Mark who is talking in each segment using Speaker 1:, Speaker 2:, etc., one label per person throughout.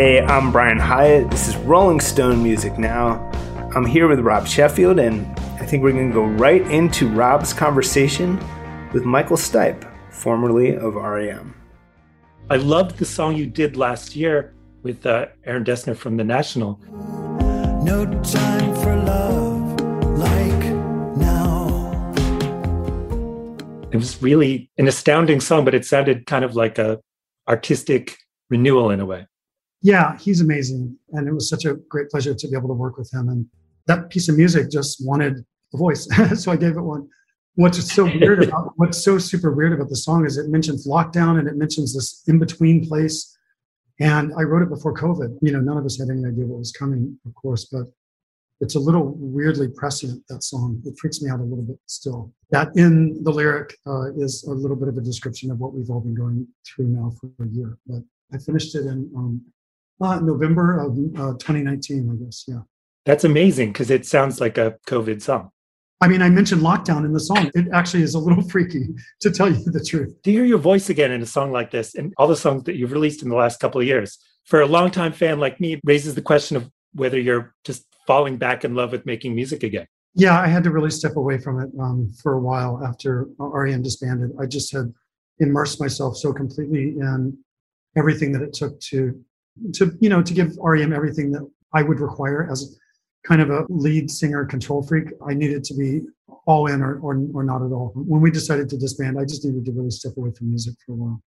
Speaker 1: Hey, I'm Brian Hiatt. This is Rolling Stone Music Now. I'm here with Rob Sheffield, and I think we're going to go right into Rob's conversation with Michael Stipe, formerly of REM.
Speaker 2: I loved the song you did last year with uh, Aaron Dessner from The National.
Speaker 3: No time for love like now.
Speaker 2: It was really an astounding song, but it sounded kind of like a artistic renewal in a way.
Speaker 4: Yeah, he's amazing. And it was such a great pleasure to be able to work with him. And that piece of music just wanted a voice. so I gave it one. What's so weird about what's so super weird about the song is it mentions lockdown and it mentions this in-between place. And I wrote it before COVID. You know, none of us had any idea what was coming, of course, but it's a little weirdly prescient, that song. It freaks me out a little bit still. That in the lyric uh, is a little bit of a description of what we've all been going through now for a year. But I finished it in um, uh, November of uh, 2019, I guess. Yeah.
Speaker 2: That's amazing because it sounds like a COVID song.
Speaker 4: I mean, I mentioned lockdown in the song. It actually is a little freaky, to tell you the truth.
Speaker 2: To hear your voice again in a song like this and all the songs that you've released in the last couple of years, for a longtime fan like me, raises the question of whether you're just falling back in love with making music again.
Speaker 4: Yeah, I had to really step away from it um, for a while after REM disbanded. I just had immersed myself so completely in everything that it took to to you know to give REM everything that I would require as kind of a lead singer control freak. I needed to be all in or, or, or not at all. When we decided to disband, I just needed to really step away from music for a while.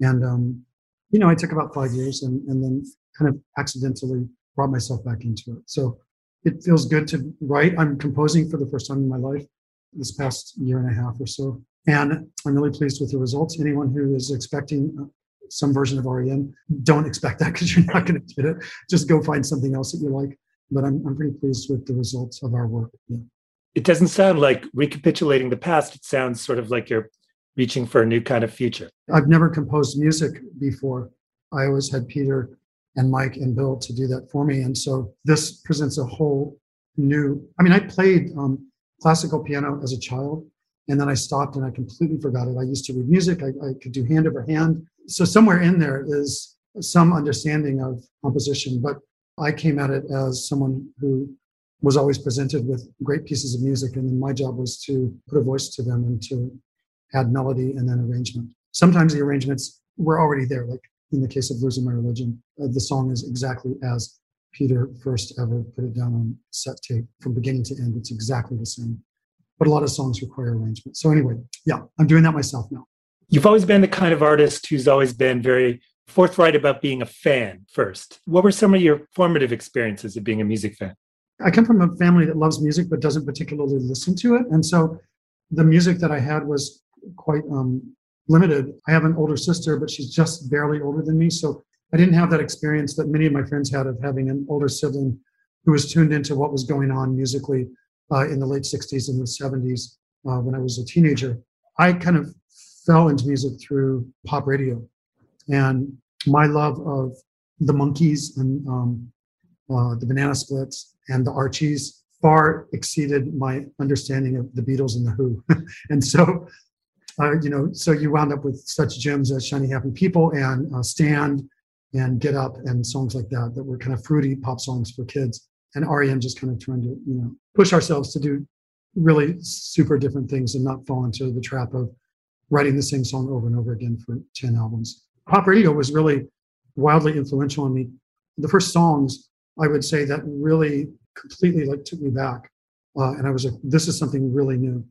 Speaker 4: And um, you know, I took about five years and, and then kind of accidentally brought myself back into it. So it feels good to write. I'm composing for the first time in my life this past year and a half or so. And I'm really pleased with the results. Anyone who is expecting some version of REM. Don't expect that because you're not going to get it. Just go find something else that you like. But I'm, I'm pretty pleased with the results of our work. Yeah.
Speaker 2: It doesn't sound like recapitulating the past. It sounds sort of like you're reaching for a new kind of future.
Speaker 4: I've never composed music before. I always had Peter and Mike and Bill to do that for me. And so this presents a whole new, I mean, I played um, classical piano as a child and then I stopped and I completely forgot it. I used to read music. I, I could do hand over hand so somewhere in there is some understanding of composition, but I came at it as someone who was always presented with great pieces of music, and then my job was to put a voice to them and to add melody and then arrangement. Sometimes the arrangements were already there, like in the case of Losing My Religion, uh, the song is exactly as Peter first ever put it down on set tape from beginning to end. It's exactly the same. But a lot of songs require arrangement. So anyway, yeah, I'm doing that myself now.
Speaker 2: You've always been the kind of artist who's always been very forthright about being a fan first. What were some of your formative experiences of being a music fan?
Speaker 4: I come from a family that loves music but doesn't particularly listen to it. And so the music that I had was quite um, limited. I have an older sister, but she's just barely older than me. So I didn't have that experience that many of my friends had of having an older sibling who was tuned into what was going on musically uh, in the late 60s and the 70s uh, when I was a teenager. I kind of fell into music through pop radio. And my love of the Monkees and um, uh, the Banana Splits and the Archies far exceeded my understanding of the Beatles and the Who. and so, uh, you know, so you wound up with such gems as Shiny Happy People and uh, Stand and Get Up and songs like that that were kind of fruity pop songs for kids. And REM just kind of trying to, you know, push ourselves to do really super different things and not fall into the trap of writing the same song over and over again for 10 albums. Pop radio was really wildly influential on me. The first songs I would say that really completely like took me back. Uh, and I was like, this is something really new.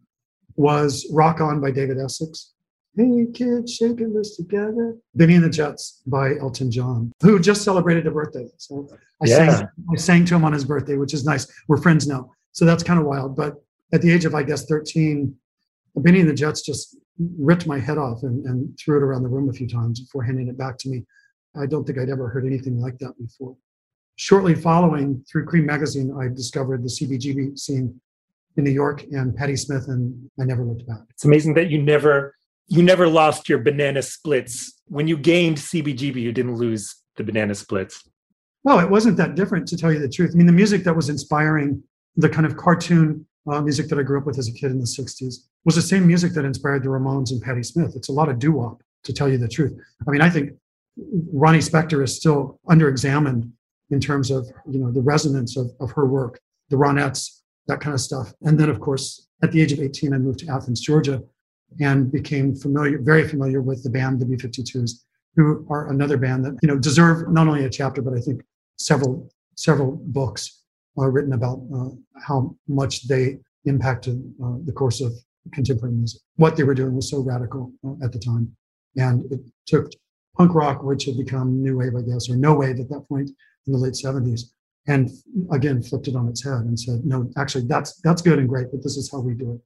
Speaker 4: Was Rock On by David Essex. Hey kids, shaking this together. Benny and the Jets by Elton John, who just celebrated a birthday. So I, yeah. sang, I sang to him on his birthday, which is nice. We're friends now. So that's kind of wild. But at the age of, I guess, 13, Benny and the Jets just ripped my head off and, and threw it around the room a few times before handing it back to me. I don't think I'd ever heard anything like that before. Shortly following, through Creem Magazine, I discovered the CBGB scene in New York and Patti Smith, and I never looked back.
Speaker 2: It's amazing that you never you never lost your banana splits. When you gained CBGB, you didn't lose the banana splits.
Speaker 4: Well, it wasn't that different, to tell you the truth. I mean, the music that was inspiring the kind of cartoon uh, music that I grew up with as a kid in the 60s was the same music that inspired the Ramones and Patti Smith. It's a lot of doo wop, to tell you the truth. I mean, I think Ronnie Spector is still under examined in terms of you know the resonance of, of her work, the Ronettes, that kind of stuff. And then, of course, at the age of 18, I moved to Athens, Georgia, and became familiar, very familiar with the band, the B-52s, who are another band that you know deserve not only a chapter, but I think several several books are written about uh, how much they impacted uh, the course of contemporary music. What they were doing was so radical uh, at the time, and it took punk rock, which had become new wave, I guess, or no wave at that point in the late 70s, and again flipped it on its head and said, "No, actually, that's that's good and great, but this is how we do it."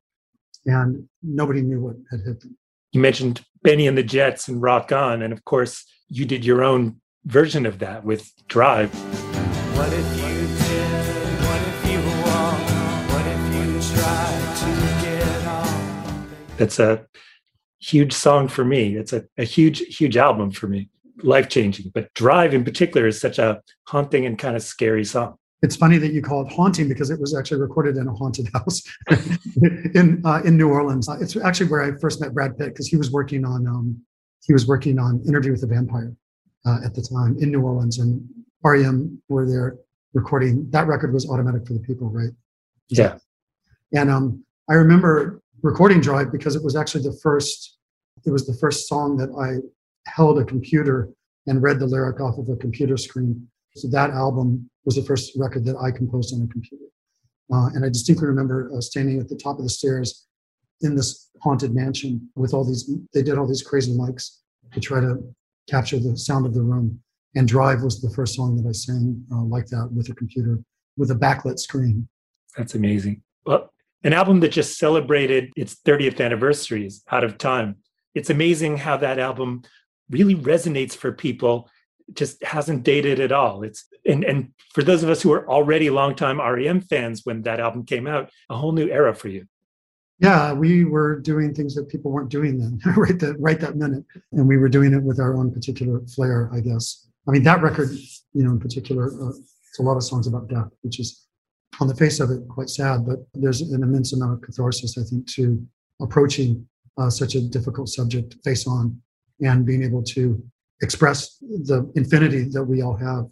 Speaker 4: And nobody knew what had hit them.
Speaker 2: You mentioned Benny and the Jets and Rock On, and of course, you did your own version of that with Drive.
Speaker 3: What if you did? What if you walked? What if you tried to get on?
Speaker 2: That's a huge song for me. It's a, a huge, huge album for me, life changing. But Drive in particular is such a haunting and kind of scary song.
Speaker 4: It's funny that you call it haunting because it was actually recorded in a haunted house in uh, in New Orleans. Uh, it's actually where I first met Brad Pitt because he was working on um, he was working on Interview with the Vampire uh, at the time in New Orleans, and REM were there recording. That record was Automatic for the People, right?
Speaker 2: Yeah.
Speaker 4: And um, I remember recording Drive because it was actually the first. It was the first song that I held a computer and read the lyric off of a computer screen. So that album was the first record that I composed on a computer. Uh, and I distinctly remember uh, standing at the top of the stairs in this haunted mansion with all these. They did all these crazy mics to try to capture the sound of the room. And Drive was the first song that I sang uh, like that with a computer with a backlit screen.
Speaker 2: That's amazing. Well, an album that just celebrated its 30th anniversary is Out of Time. It's amazing how that album really resonates for people. Just hasn't dated at all. It's and and for those of us who are already longtime REM fans when that album came out, a whole new era for you.
Speaker 4: Yeah, we were doing things that people weren't doing then, right that right that minute, and we were doing it with our own particular flair, I guess. I mean, that record, you know, in particular, uh, it's a lot of songs about death, which is on the face of it quite sad, but there's an immense amount of catharsis, I think, to approaching uh, such a difficult subject face on and being able to express the infinity that we all have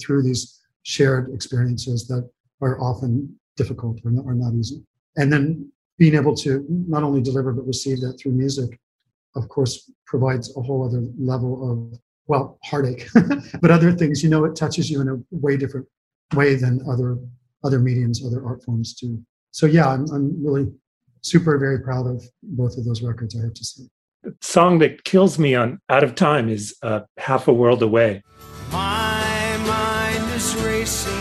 Speaker 4: through these shared experiences that are often difficult or not, not easy. And then being able to not only deliver but receive that through music, of course, provides a whole other level of well heartache, but other things. You know, it touches you in a way different way than other other mediums, other art forms do. So yeah, I'm I'm really super very proud of both of those records. I have to say.
Speaker 2: The song that kills me on Out of Time is uh, Half a World Away.
Speaker 3: My mind is racing.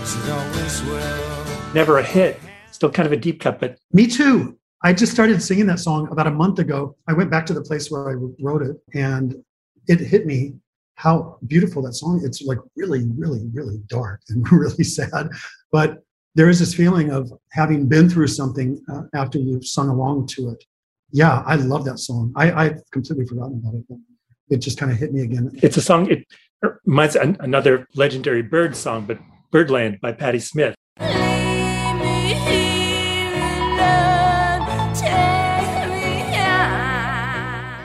Speaker 3: As always will.
Speaker 2: Never a hit, still kind of a deep cut, but
Speaker 4: Me too. I just started singing that song about a month ago. I went back to the place where I wrote it and it hit me how beautiful that song it's like really really really dark and really sad but there is this feeling of having been through something uh, after you've sung along to it yeah i love that song i i've completely forgotten about it it just kind of hit me again
Speaker 2: it's a song. It reminds an, another legendary bird song, but Birdland by Patti Smith.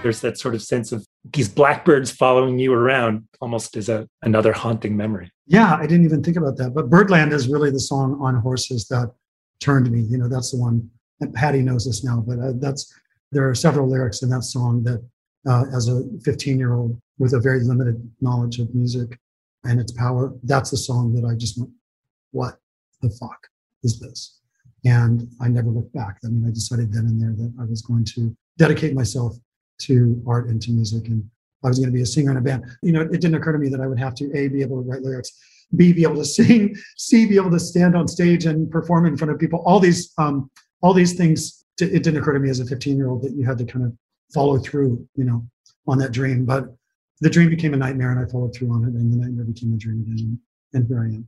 Speaker 2: There's that sort of sense of these blackbirds following you around, almost as a another haunting memory.
Speaker 4: Yeah, I didn't even think about that. But Birdland is really the song on horses that turned me. You know, that's the one. Patti knows this now, but uh, that's there are several lyrics in that song that, uh, as a 15 year old with a very limited knowledge of music and its power, that's the song that I just went, "What the fuck is this?" And I never looked back. I mean, I decided then and there that I was going to dedicate myself to art and to music and I was going to be a singer in a band. You know, it didn't occur to me that I would have to A, be able to write lyrics, B, be able to sing, C, be able to stand on stage and perform in front of people. All these, um, all these things it didn't occur to me as a 15 year old that you had to kind of follow through, you know, on that dream. But the dream became a nightmare, and I followed through on it, and the nightmare became a dream again, and here I am.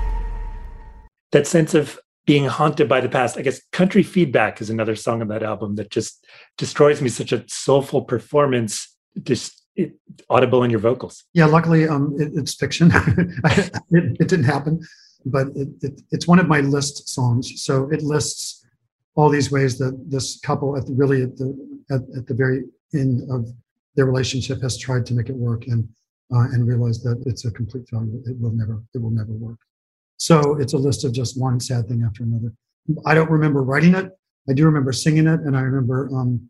Speaker 2: That sense of being haunted by the past. I guess Country Feedback is another song on that album that just destroys me. Such a soulful performance, just it, audible in your vocals.
Speaker 4: Yeah, luckily, um, it, it's fiction. it, it didn't happen, but it, it, it's one of my list songs. So it lists all these ways that this couple, at the really at the at, at the very end of their relationship, has tried to make it work and uh, and realized that it's a complete failure. It will never it will never work. So it's a list of just one sad thing after another. I don't remember writing it. I do remember singing it, and I remember um,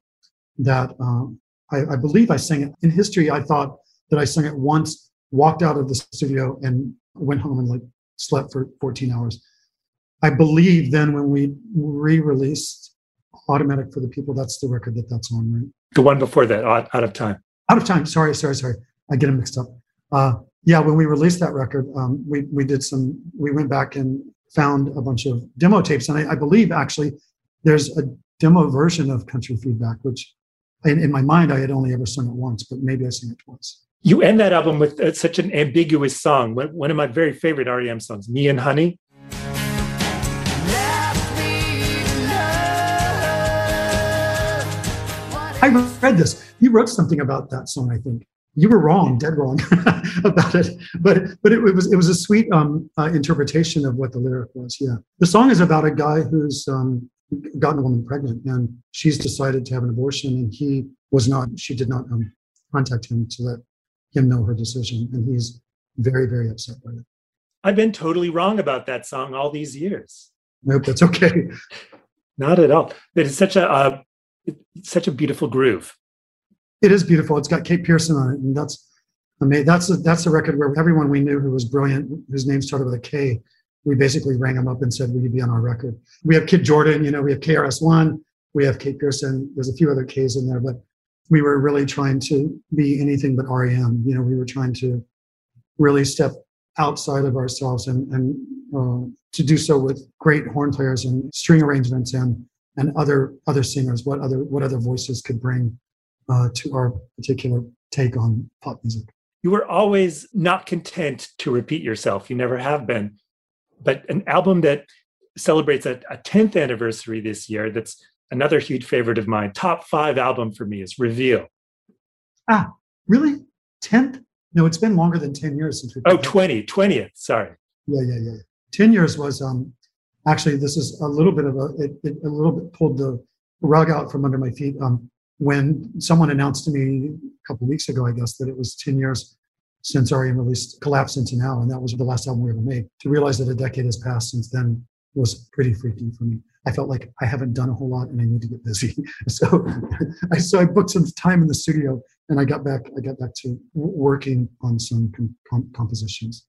Speaker 4: that um, I, I believe I sang it. In history, I thought that I sang it once, walked out of the studio, and went home and like slept for 14 hours. I believe then when we re-released "Automatic for the People," that's the record that that's on, right?
Speaker 2: The one before that, Out, Out of Time.
Speaker 4: Out of time. Sorry, sorry, sorry. I get them mixed up. Uh, yeah, when we released that record, um, we we did some. We went back and found a bunch of demo tapes, and I, I believe actually there's a demo version of Country Feedback, which in, in my mind I had only ever sung it once, but maybe I sang it twice.
Speaker 2: You end that album with uh, such an ambiguous song. One of my very favorite REM songs, "Me and Honey."
Speaker 4: I read this. You wrote something about that song, I think. You were wrong, dead wrong about it, but but it, was it was a sweet um, uh, interpretation of what the lyric was. Yeah, the song is about a guy who's um, gotten a woman pregnant, and she's decided to have an abortion, and he was not. She did not um, contact him to let him know her decision, and he's very very upset by it.
Speaker 2: I've been totally wrong about that song all these years.
Speaker 4: Nope, that's okay.
Speaker 2: Not at all. But it's such a uh, it's such a beautiful groove.
Speaker 4: It is beautiful. It's got Kate Pierson on it, and that's amazing. That's a, that's a record where everyone we knew who was brilliant, whose name started with a K, we basically rang them up and said, "Will you be on our record?" We have Kidd Jordan, you know, we have KRS One, we have Kate Pierson. There's a few other Ks in there, but we were really trying to be anything but REM. You know, we were trying to really step outside of ourselves and and uh, to do so with great horn players and string arrangements and and other other singers. What other what other voices could bring uh, to our particular take on pop music.
Speaker 2: You were always not content to repeat yourself. You never have been. But an album that celebrates a, a 10th anniversary this year, that's another huge favorite of mine. Top five album for me is Reveal.
Speaker 4: Ah, really? Tenth? No, it's been longer than ten years since we.
Speaker 2: Oh, 20, 20th, sorry.
Speaker 4: Yeah, yeah, yeah. Ten years was um, actually this is a little bit of a it, it a little bit pulled the rug out from under my feet. Um, when someone announced to me a couple weeks ago, I guess that it was ten years since REM released Collapse into Now, and that was the last album we ever made. To realize that a decade has passed since then was pretty freaky for me. I felt like I haven't done a whole lot and I need to get busy. So I so I booked some time in the studio and I got back I got back to working on some com- compositions.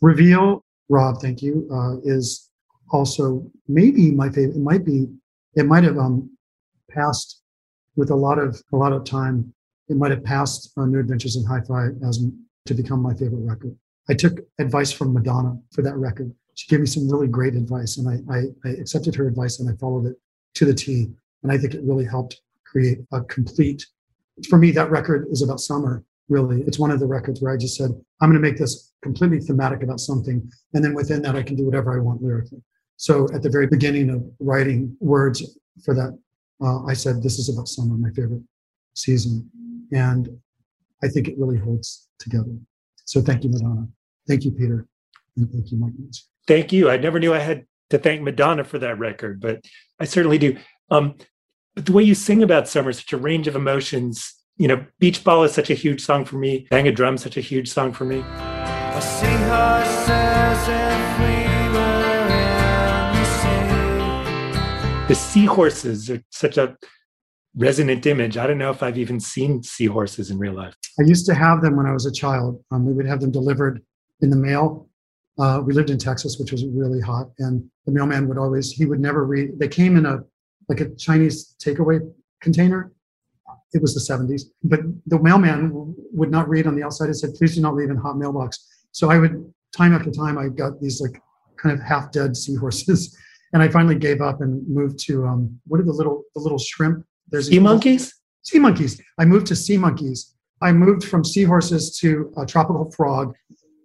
Speaker 4: Reveal, Rob, thank you, uh, is also maybe my favorite. It might be it might have um, passed with a lot of a lot of time. It might have passed uh, New Adventures in Hi-Fi as to become my favorite record. I took advice from Madonna for that record. She gave me some really great advice, and I, I, I accepted her advice and I followed it to the T. And I think it really helped create a complete. For me, that record is about summer. Really, it's one of the records where I just said, "I'm going to make this completely thematic about something," and then within that, I can do whatever I want lyrically. So at the very beginning of writing words for that uh, I said, This is about summer, my favorite season. And I think it really holds together. So thank you, Madonna. Thank you, Peter. And thank you, Mike.
Speaker 2: Thank you. I never knew I had to thank Madonna for that record, but I certainly do. Um, but the way you sing about summer, such a range of emotions. You know, Beach Ball is such a huge song for me. Bang a Drum, such a huge song for me.
Speaker 3: A seahorse says if we The
Speaker 2: seahorses are such a resonant image. I don't know if I've even seen seahorses in real life.
Speaker 4: I used to have them when I was a child. Um, we would have them delivered in the mail. Uh, we lived in Texas, which was really hot, and the mailman would always he would never read. They came in a like a Chinese takeaway container. It was the 70s, but the mailman would not read on the outside. It said, "Please do not leave in hot mailbox." So I would time after time I got these like kind of half dead seahorses, and I finally gave up and moved to um, what are the little the little shrimp? There's
Speaker 2: Sea monkeys?
Speaker 4: sea monkeys. I moved to sea monkeys. I moved from seahorses to a tropical frog.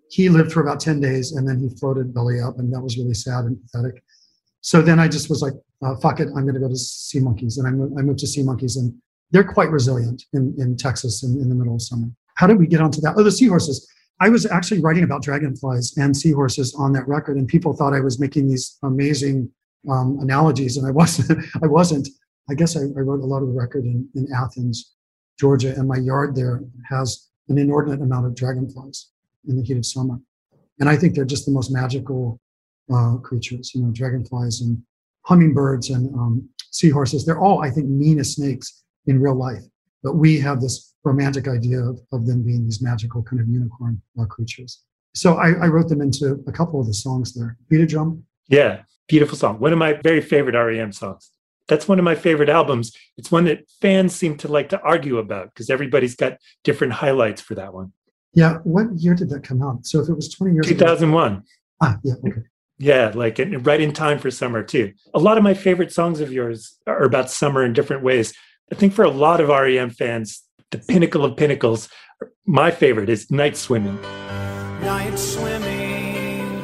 Speaker 4: He lived for about 10 days and then he floated belly up, and that was really sad and pathetic. So then I just was like, uh, fuck it, I'm going to go to sea monkeys. And I moved, I moved to sea monkeys, and they're quite resilient in, in Texas in, in the middle of summer. How did we get onto that? Oh, the seahorses. I was actually writing about dragonflies and seahorses on that record, and people thought I was making these amazing um, analogies, and I wasn't. I wasn't. I guess I, I wrote a lot of the record in, in Athens, Georgia, and my yard there has an inordinate amount of dragonflies in the heat of summer. And I think they're just the most magical uh, creatures, you know, dragonflies and hummingbirds and um, seahorses. They're all, I think, mean as snakes in real life. But we have this romantic idea of, of them being these magical kind of unicorn uh, creatures. So I, I wrote them into a couple of the songs there. Beat a drum.
Speaker 2: Yeah, beautiful song. One of my very favorite REM songs. That's one of my favorite albums. It's one that fans seem to like to argue about because everybody's got different highlights for that one.
Speaker 4: Yeah. What year did that come out? So if it was 20 years ago.
Speaker 2: 2001.
Speaker 4: Ah, yeah. Okay.
Speaker 2: Yeah, like right in time for summer too. A lot of my favorite songs of yours are about summer in different ways. I think for a lot of REM fans, the pinnacle of pinnacles, my favorite is Night Swimming.
Speaker 3: Night swimming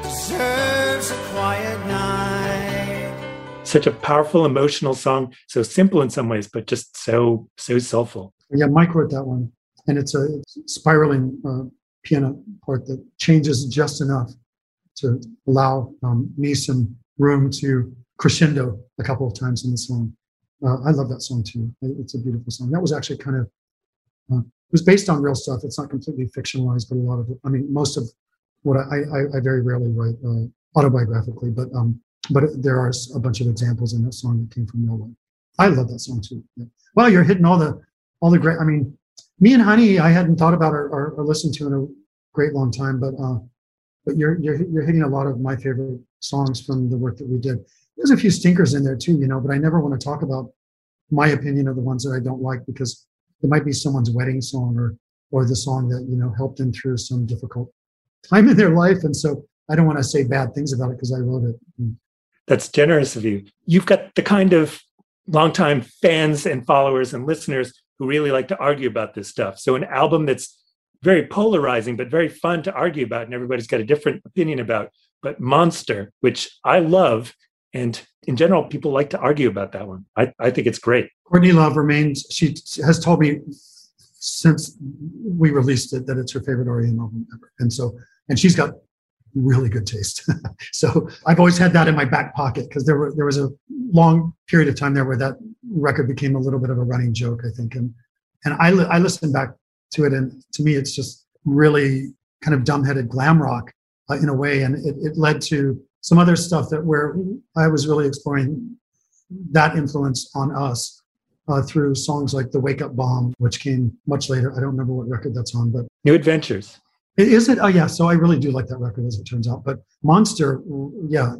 Speaker 3: deserves a quiet night.
Speaker 2: Such a powerful, emotional song. So simple in some ways, but just so so soulful.
Speaker 4: Yeah, Mike wrote that one, and it's a spiraling uh, piano part that changes just enough to allow um, me some room to crescendo a couple of times in the song. Uh, I love that song too. It's a beautiful song. That was actually kind of uh, it was based on real stuff. It's not completely fictionalized, but a lot of. I mean, most of what I I, I very rarely write uh, autobiographically, but um, but there are a bunch of examples in that song that came from real life. I love that song too. Yeah. Well, you're hitting all the all the great. I mean, me and Honey, I hadn't thought about or, or, or listened to in a great long time, but uh, but you're you're you're hitting a lot of my favorite songs from the work that we did. There's a few stinkers in there too, you know, but I never want to talk about my opinion of the ones that I don't like because it might be someone's wedding song or or the song that you know helped them through some difficult time in their life, and so I don't want to say bad things about it because I wrote it. Mm.
Speaker 2: That's generous of you. You've got the kind of longtime fans and followers and listeners who really like to argue about this stuff. So an album that's very polarizing, but very fun to argue about, and everybody's got a different opinion about. But Monster, which I love, and in general, people like to argue about that one. I, I think it's great.
Speaker 4: Courtney Love remains. She has told me since we released it that it's her favorite REM album ever, and so and she's got really good taste. so I've always had that in my back pocket because there there was a long period of time there where that record became a little bit of a running joke, I think, and and I li- I listened back to it, and to me, it's just really kind of dumbheaded glam rock uh, in a way, and it, it led to some other stuff that where I was really exploring that influence on us uh, through songs like "The Wake Up Bomb," which came much later. I don't remember what record that's on, but
Speaker 2: New Adventures.
Speaker 4: is it? Oh, yeah. So I really do like that record, as it turns out. But Monster, yeah.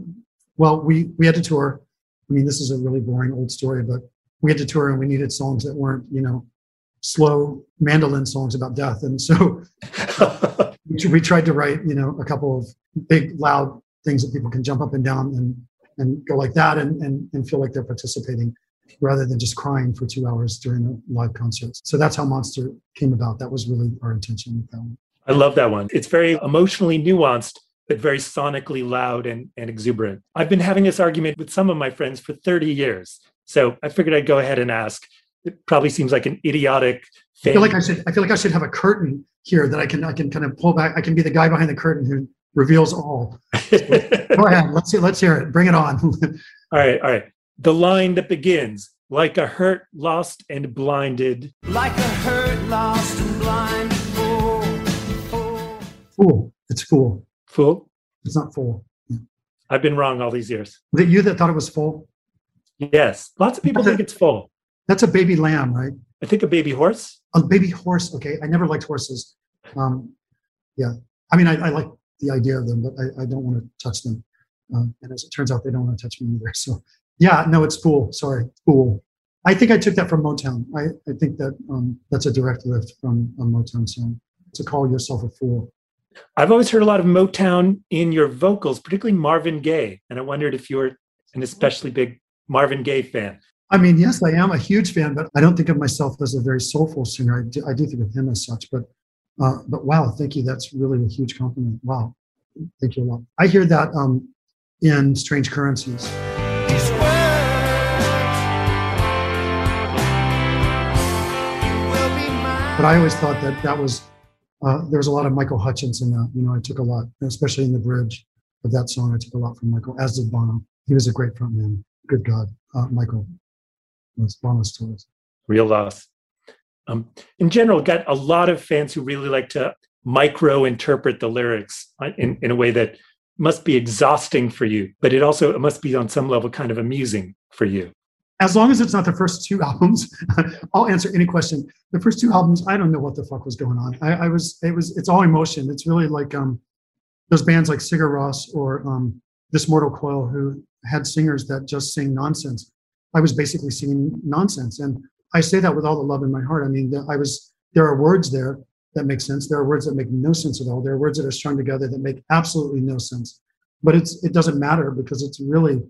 Speaker 4: Well, we we had to tour. I mean, this is a really boring old story, but we had to tour, and we needed songs that weren't, you know, slow mandolin songs about death. And so we we tried to write, you know, a couple of big, loud things that people can jump up and down and and go like that, and and and feel like they're participating, rather than just crying for two hours during a live concert. So that's how Monster came about. That was really our intention with that one.
Speaker 2: I love that one. It's very emotionally nuanced, but very sonically loud and, and exuberant. I've been having this argument with some of my friends for 30 years. So I figured I'd go ahead and ask. It probably seems like an idiotic
Speaker 4: I
Speaker 2: thing.
Speaker 4: feel like I should. I feel like I should have a curtain here that I can. I can kind of pull back. I can be the guy behind the curtain who reveals all. Go ahead. Let's see. Let's hear it. Bring it on.
Speaker 2: all right, all right. The line that begins like a hurt, lost, and blinded.
Speaker 3: Like a hurt, lost, and blind fool. fool.
Speaker 4: fool. It's fool.
Speaker 2: Fool.
Speaker 4: It's not fool.
Speaker 2: I've been wrong all these years.
Speaker 4: Was it you that thought it was full?
Speaker 2: Yes, lots of people think it's full.
Speaker 4: That's a baby lamb, right?
Speaker 2: I think a baby horse.
Speaker 4: A baby horse. Okay. I never liked horses. Um, yeah. I mean, I, I like the idea of them, but I, I don't want to touch them. Um, and as it turns out, they don't want to touch me either. So, yeah, no, it's fool. Sorry, fool. I think I took that from Motown. I, I think that um, that's a direct lift from a Motown song to call yourself a fool.
Speaker 2: I've always heard a lot of Motown in your vocals, particularly Marvin Gaye. And I wondered if you're an especially big Marvin Gaye fan.
Speaker 4: I mean, yes, I am a huge fan, but I don't think of myself as a very soulful singer. I do, I do think of him as such, but uh, but wow, thank you. That's really a huge compliment. Wow, thank you a lot. I hear that um, in Strange Currencies. But I always thought that that was uh, there was a lot of Michael Hutchence in that. You know, I took a lot, especially in the bridge of that song. I took a lot from Michael, as did Bono. He was a great frontman. Good God, uh, Michael was Bono.
Speaker 2: Real loss. Um, in general, got a lot of fans who really like to micro interpret the lyrics uh, in, in a way that must be exhausting for you, but it also it must be on some level kind of amusing for you.
Speaker 4: As long as it's not the first two albums, I'll answer any question. The first two albums, I don't know what the fuck was going on. I, I was, it was, it's all emotion. It's really like um, those bands like Sigur Rós or um, This Mortal Coil, who had singers that just sing nonsense. I was basically singing nonsense, and I say that with all the love in my heart. I mean, I was. There are words there that make sense. There are words that make no sense at all. There are words that are strung together that make absolutely no sense. But it's it doesn't matter because it's really,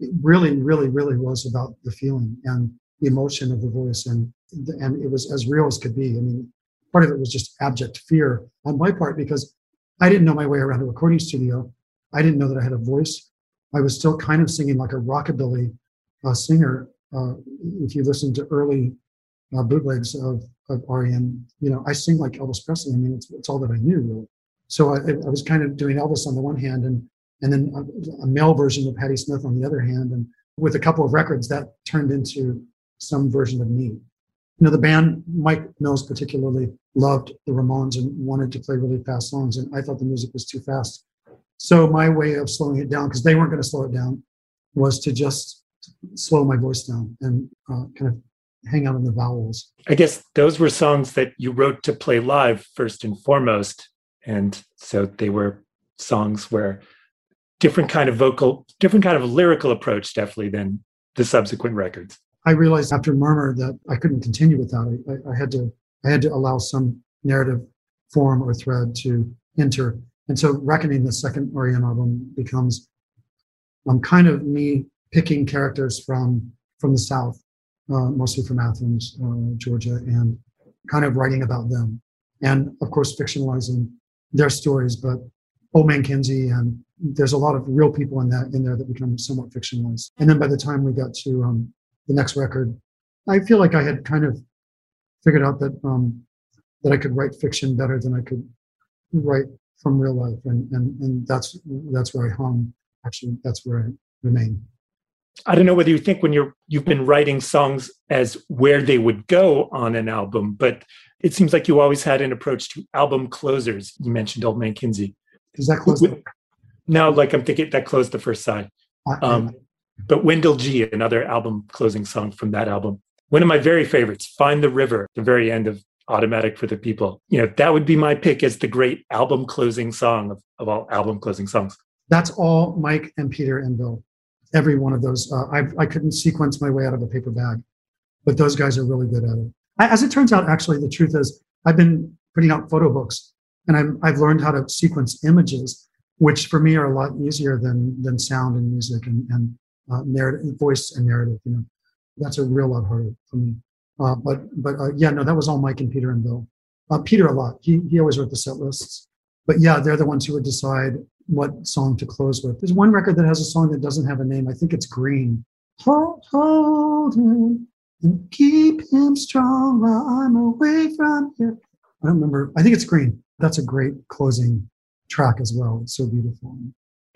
Speaker 4: it really, really, really was about the feeling and the emotion of the voice, and and it was as real as could be. I mean, part of it was just abject fear on my part because I didn't know my way around a recording studio. I didn't know that I had a voice. I was still kind of singing like a rockabilly uh, singer. Uh, if you listen to early uh, bootlegs of, of REM, you know, I sing like Elvis Presley. I mean, it's, it's all that I knew. Really. So I, I was kind of doing Elvis on the one hand, and and then a, a male version of Patti Smith on the other hand, and with a couple of records that turned into some version of me. You know, the band Mike Mills particularly loved the Ramones and wanted to play really fast songs, and I thought the music was too fast. So my way of slowing it down, because they weren't going to slow it down, was to just slow my voice down and uh, kind of hang out on the vowels.
Speaker 2: I guess those were songs that you wrote to play live first and foremost. And so they were songs where different kind of vocal, different kind of lyrical approach, definitely than the subsequent records.
Speaker 4: I realized after Murmur that I couldn't continue without it. I, I had to I had to allow some narrative form or thread to enter. And so Reckoning, the second REM album, becomes um, kind of me picking characters from from the South, uh, mostly from Athens, uh, Georgia, and kind of writing about them. And of course, fictionalizing their stories, but Old Man Kinsey and there's a lot of real people in that in there that become somewhat fictionalized. And then by the time we got to um, the next record, I feel like I had kind of figured out that um, that I could write fiction better than I could write from real life, and and and that's that's where I hung. Actually, that's where I remain.
Speaker 2: I don't know whether you think when you're you've been writing songs as where they would go on an album, but it seems like you always had an approach to album closers. You mentioned Old Man Kinsey.
Speaker 4: Does that close? the-
Speaker 2: Now, like I'm thinking that closed the first side. Um, but Wendell Gee, another album closing song from that album. One of my very favorites, Find the River, the very end of Automatic for the People. You know, that would be my pick as the great album closing song of, of all album closing songs.
Speaker 4: That's all Mike and Peter and Bill. Every one of those. Uh, I, I couldn't sequence my way out of a paper bag, but those guys are really good at it. I- As it turns out, actually, the truth is, I've been putting out photo books and I'm, I've learned how to sequence images, which for me are a lot easier than, than sound and music and, and uh, narrative, voice and narrative. You know, that's a real lot harder for me. Uh, but but uh, yeah, no, that was all Mike and Peter and Bill. Uh, Peter a lot. He he always wrote the set lists. But yeah, they're the ones who would decide what song to close with. There's one record that has a song that doesn't have a name. I think it's Green. hold, hold him and keep him strong while I'm away from here. I don't remember. I think it's Green. That's a great closing track as well. It's so beautiful.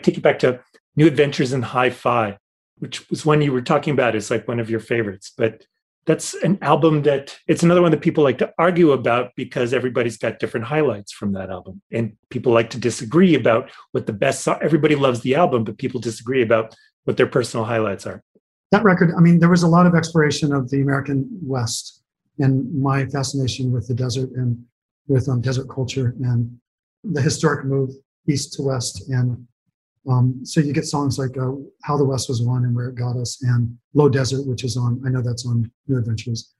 Speaker 2: Take you back to New Adventures in Hi-Fi, which was one you were talking about is like one of your favorites. But that's an album that it's another one that people like to argue about because everybody's got different highlights from that album. And people like to disagree about what the best song everybody loves the album, but people disagree about what their personal highlights are.
Speaker 4: That record, I mean, there was a lot of exploration of the American West and my fascination with the desert and with um, desert culture and the historic move east to west. And um, so you get songs like uh, How the West Was Won and Where It Got Us and Low Desert, which is on, I know that's on New Adventures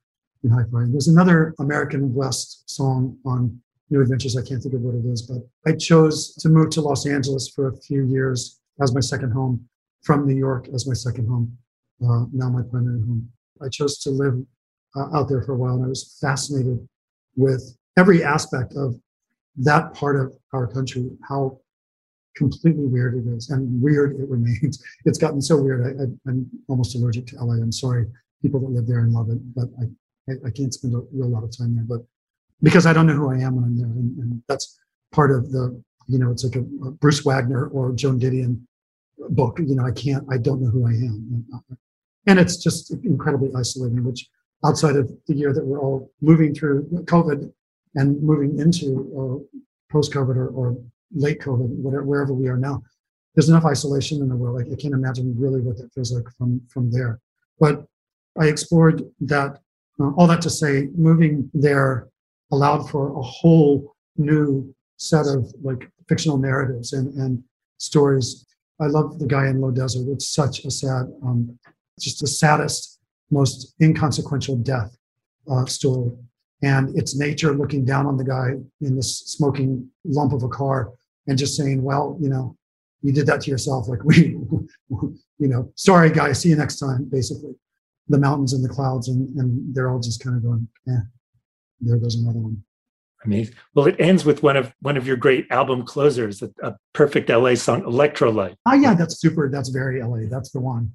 Speaker 4: in Hi-Fi. There's another American West song on New Adventures. I can't think of what it is, but I chose to move to Los Angeles for a few years as my second home from New York as my second home, uh, now my primary home. I chose to live uh, out there for a while and I was fascinated with every aspect of that part of our country, how completely weird it is and weird it remains. It's gotten so weird. I, I'm almost allergic to LA. I'm sorry, people that live there and love it, but I, I, I can't spend a real lot of time there. But because I don't know who I am when I'm there, and, and that's part of the, you know, it's like a, a Bruce Wagner or Joan Didion book. You know, I can't, I don't know who I am, and it's just incredibly isolating. Which outside of the year that we're all moving through COVID and moving into uh, post-COVID or, or late COVID, whatever, wherever we are now, there's enough isolation in the world. Like I can't imagine really what that feels like from from there. But I explored that. Uh, all that to say, moving there allowed for a whole new set of like fictional narratives and and stories. I love the guy in Low Desert. It's such a sad, um, just the saddest, most inconsequential death uh, story and it's nature looking down on the guy in this smoking lump of a car and just saying, well, you know, you did that to yourself. Like we, you know, sorry guys, see you next time, basically. The mountains and the clouds and, and they're all just kind of going, yeah, there goes another one.
Speaker 2: Amazing. Well, it ends with one of one of your great album closers, a, a perfect LA song, Electrolite.
Speaker 4: Oh yeah, that's super. That's very LA. That's the one.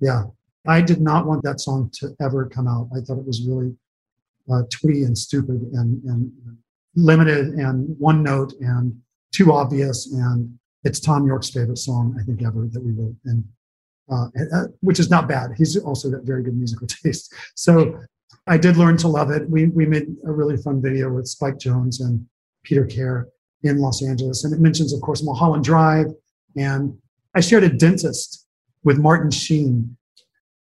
Speaker 4: Yeah. I did not want that song to ever come out. I thought it was really uh, twee and stupid and, and limited and one note and too obvious. And it's Thom Yorke's favorite song, I think, ever that we wrote. And uh, uh, which is not bad. He's also got very good musical taste. So I did learn to love it. We we made a really fun video with Spike Jonze and Peter Care in Los Angeles, and it mentions, of course, Mulholland Drive. And I shared a dentist with Martin Sheen,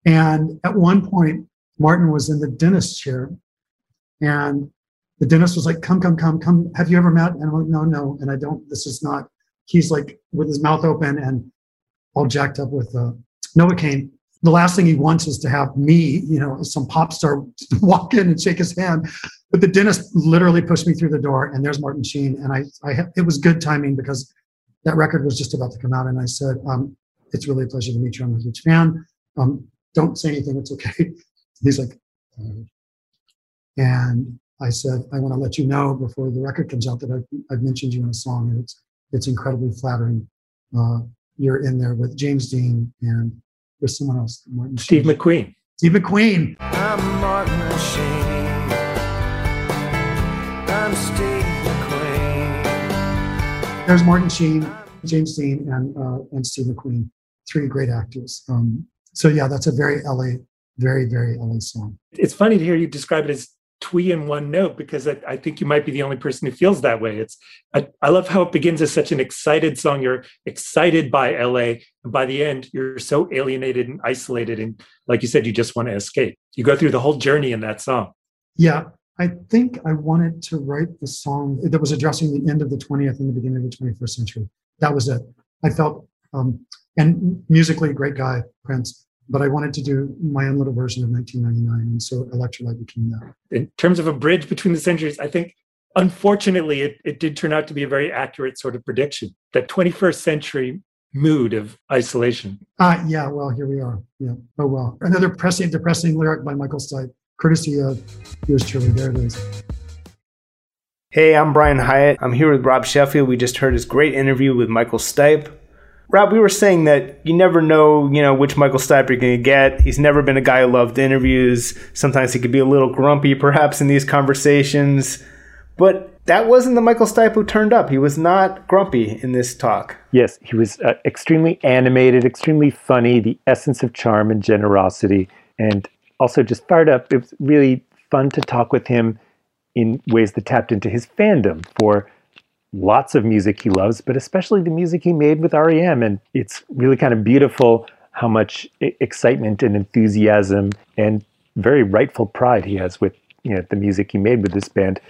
Speaker 4: and at one point, Martin was in the dentist chair, and the dentist was like, "Come, come, come, come. Have you ever met?" And I'm like, "No, no." And I don't. This is not. He's like with his mouth open and all jacked up with uh, Novocaine. The last thing he wants is to have me, you know, some pop star walk in and shake his hand. But the dentist literally pushed me through the door, and there's Martin Sheen. And I, I it was good timing because that record was just about to come out, and I said, um, "It's really a pleasure to meet you. I'm a huge fan. Um, don't say anything. It's okay." He's like, and I said, I want to let you know before the record comes out that I've, I've mentioned you in a song, and it's it's incredibly flattering. Uh, you're in there with James Dean and there's someone else, Martin
Speaker 2: Steve
Speaker 4: Sheen.
Speaker 2: McQueen.
Speaker 4: Steve McQueen.
Speaker 3: I'm Martin Sheen. I'm Steve McQueen.
Speaker 4: There's Martin Sheen, James Dean, and uh, and Steve McQueen. Three great actors. Um, so yeah, that's a very LA, very very LA song.
Speaker 2: It's funny to hear you describe it as twee in one note because I, I, think you might be the only person who feels that way. It's I, I, love how it begins as such an excited song. You're excited by LA, and by the end, you're so alienated and isolated, and like you said, you just want to escape. You go through the whole journey in that song.
Speaker 4: Yeah, I think I wanted to write the song that was addressing the end of the 20th and the beginning of the 21st century. That was it. I felt, um, and musically, great guy, Prince but I wanted to do my own little version of 1999, and so Electrolite became that.
Speaker 2: In terms of a bridge between the centuries, I think unfortunately it, it did turn out to be a very accurate sort of prediction. That 21st century mood of isolation.
Speaker 4: Ah, uh, yeah. Well, here we are. Yeah. Oh well. Another pressing, depressing lyric by Michael Stipe, courtesy of yours truly. There it is.
Speaker 1: Hey, I'm Brian Hiatt. I'm here with Rob Sheffield. We just heard his great interview with Michael Stipe. Rob, we were saying that you never know, you know, which Michael Stipe you're going to get. He's never been a guy who loved interviews. Sometimes he could be a little grumpy, perhaps, in these conversations. But that wasn't the Michael Stipe who turned up. He was not grumpy in this talk.
Speaker 2: Yes, he was uh, extremely animated, extremely funny, the essence of charm and generosity, and also just fired up. It was really fun to talk with him in ways that tapped into his fandom for lots of music he loves, but especially the music he made with REM. And it's really kind of beautiful how much excitement and enthusiasm and very rightful pride he has with you know the music he made with this band.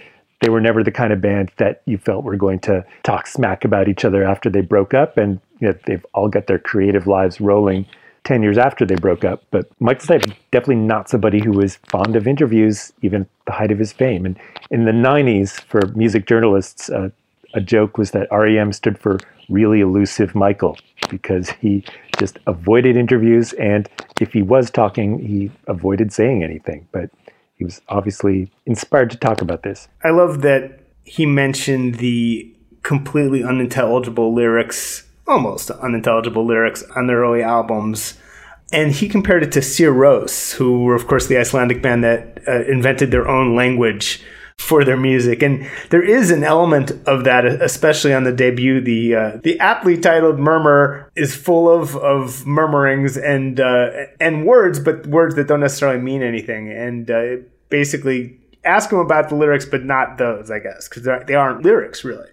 Speaker 2: They were never the kind of band that you felt were going to talk smack about each other after they broke up, and you know, they've all got their creative lives rolling. 10 years after they broke up. But Michael Stipe, definitely not somebody who was fond of interviews, even at the height of his fame. And in the 90s, for music journalists, uh, a joke was that REM stood for really elusive Michael because he just avoided interviews. And if he was talking, he avoided saying anything. But he was obviously inspired to talk about this.
Speaker 1: I love that he mentioned the completely unintelligible lyrics, almost unintelligible lyrics on their early albums. And he compared it to Sigur Rós, who were, of course, the Icelandic band that uh, invented their own language for their music. And there is an element of that, especially on the debut. The uh, the aptly titled "Murmur" is full of of murmurings and uh, and words, but words that don't necessarily mean anything. And uh, basically, ask him about the lyrics, but not those, I guess, because they aren't lyrics really.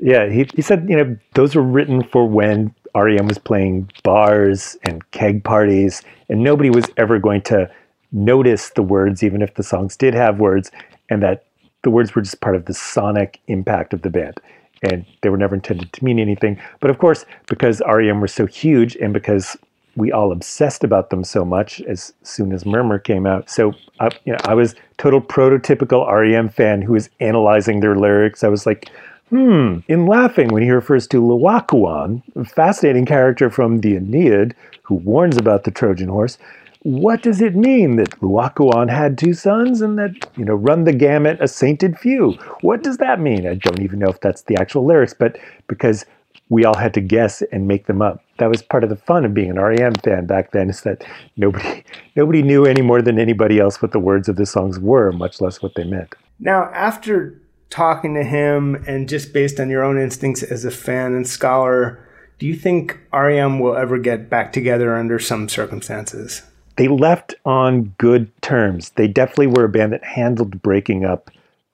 Speaker 2: Yeah, he, he said, you know, those were written for when REM was playing bars and keg parties, and nobody was ever going to notice the words, even if the songs did have words, and that the words were just part of the sonic impact of the band. And they were never intended to mean anything. But of course, because REM were so huge and because we all obsessed about them so much as soon as Murmur came out. So I, you know, I was total prototypical REM fan who was analyzing their lyrics. I was like, hmm, in laughing when he refers to Laocoön, a fascinating character from the Aeneid who warns about the Trojan horse. What does it mean that Laocoön had two sons and that, you know, run the gamut a sainted few? What does that mean? I don't even know if that's the actual lyrics, but because we all had to guess and make them up. That was part of the fun of being an REM fan back then is that nobody nobody knew any more than anybody else what the words of the songs were, much less what they meant.
Speaker 1: Now, after talking to him and just based on your own instincts as a fan and scholar, do you think REM will ever get back together under some circumstances?
Speaker 2: They left on good terms. They definitely were a band that handled breaking up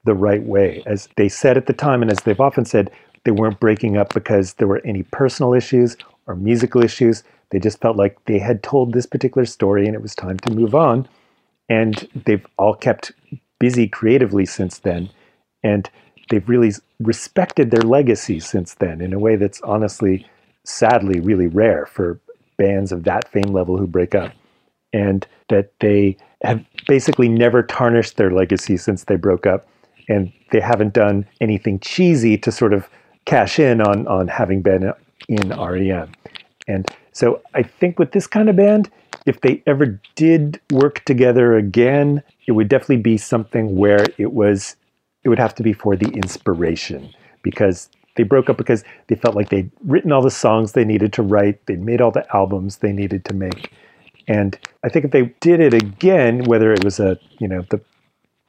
Speaker 2: the right way. As they said at the time, and as they've often said, they weren't breaking up because there were any personal issues or musical issues. They just felt like they had told this particular story and it was time to move on. And they've all kept busy creatively since then. And they've really respected their legacy since then in a way that's honestly, sadly, really rare for bands of that fame level who break up. And that they have basically never tarnished their legacy since they broke up. And they haven't done anything cheesy to sort of cash in on, on having been in REM. And so I think with this kind of band, if they ever did work together again, it would definitely be something where it was it would have to be for the inspiration because they broke up because they felt like they'd written all the songs they needed to write, they'd made all the albums they needed to make. And I think if they did it again, whether it was a, you know, the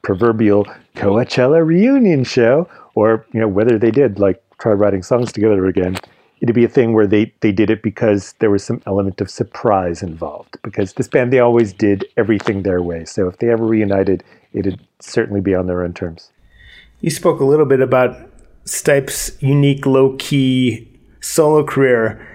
Speaker 2: proverbial Coachella reunion show or, you know, whether they did like try writing songs together again, it'd be a thing where they they did it because there was some element of surprise involved because this band they always did everything their way so if they ever reunited it'd certainly be on their own terms
Speaker 1: You spoke a little bit about Stipe's unique low key solo career.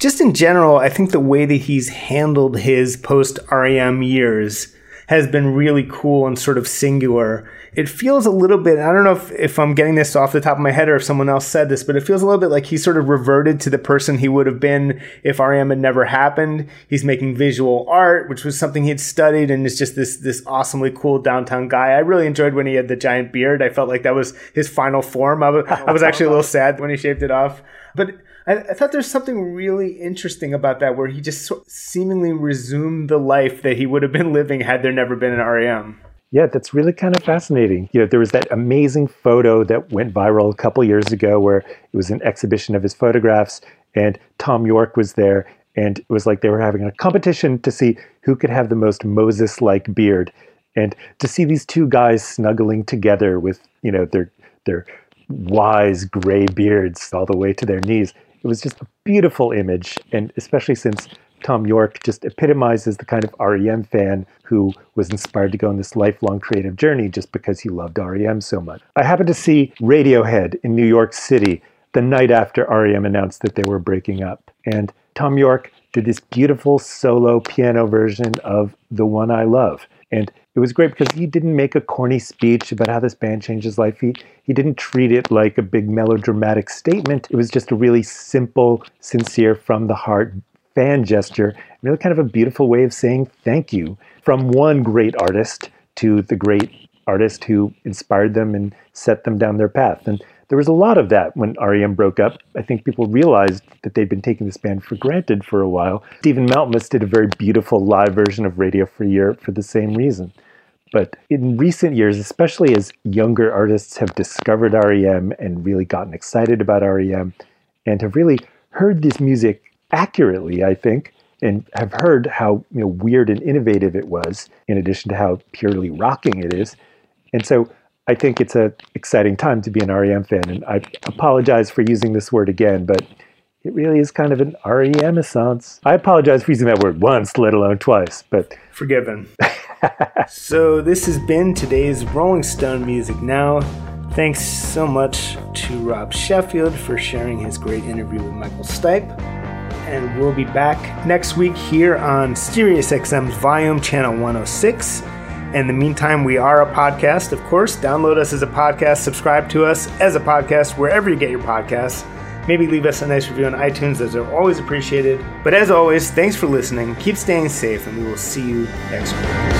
Speaker 1: Just in general, I think the way that he's handled his post REM years has been really cool and sort of singular. It feels a little bit, I don't know if, if I'm getting this off the top of my head or if someone else said this, but it feels a little bit like he sort of reverted to the person he would have been if REM had never happened. He's making visual art, which was something he'd studied, and is just this this awesomely cool downtown guy. I really enjoyed when he had the giant beard. I felt like that was his final form. I was, I was actually a little sad when he shaved it off. But I, I thought there's something really interesting about that, where he just so- seemingly resumed the life that he would have been living had there never been an REM.
Speaker 2: Yeah, that's really kind of fascinating. You know, there was that amazing photo that went viral a couple years ago where it was an exhibition of his photographs and Thom Yorke was there, and it was like they were having a competition to see who could have the most Moses-like beard, and to see these two guys snuggling together with you know their their wise gray beards all the way to their knees. It was just a beautiful image, and especially since Thom Yorke just epitomizes the kind of REM fan who was inspired to go on this lifelong creative journey just because he loved REM so much. I happened to see Radiohead in New York City the night after REM announced that they were breaking up. And Thom Yorke did this beautiful solo piano version of The One I Love. And it was great because he didn't make a corny speech about how this band changed his life. He, he didn't treat it like a big melodramatic statement. It was just a really simple, sincere, from the heart fan gesture, really kind of a beautiful way of saying thank you from one great artist to the great artist who inspired them and set them down their path. And there was a lot of that when REM broke up. I think people realized that they'd been taking this band for granted for a while. Stephen Malkmus did a very beautiful live version of Radio Free Europe for the same reason. But in recent years, especially as younger artists have discovered REM and really gotten excited about REM and have really heard this music accurately, I think, and have heard how you know weird and innovative it was, in addition to how purely rocking it is. And so I think it's an exciting time to be an REM fan. And I apologize for using this word again, but it really is kind of an REM essence. I apologize for using that word once, let alone twice, but
Speaker 1: Forgiven. so this has been today's Rolling Stone Music Now. Thanks so much to Rob Sheffield for sharing his great interview with Michael Stipe. And we'll be back next week here on SiriusXM's Volume Channel 106. In the meantime, we are a podcast, of course. Download us as a podcast, subscribe to us as a podcast wherever you get your podcasts. Maybe leave us a nice review on iTunes, those are always appreciated. But as always, thanks for listening. Keep staying safe, and we will see you next week.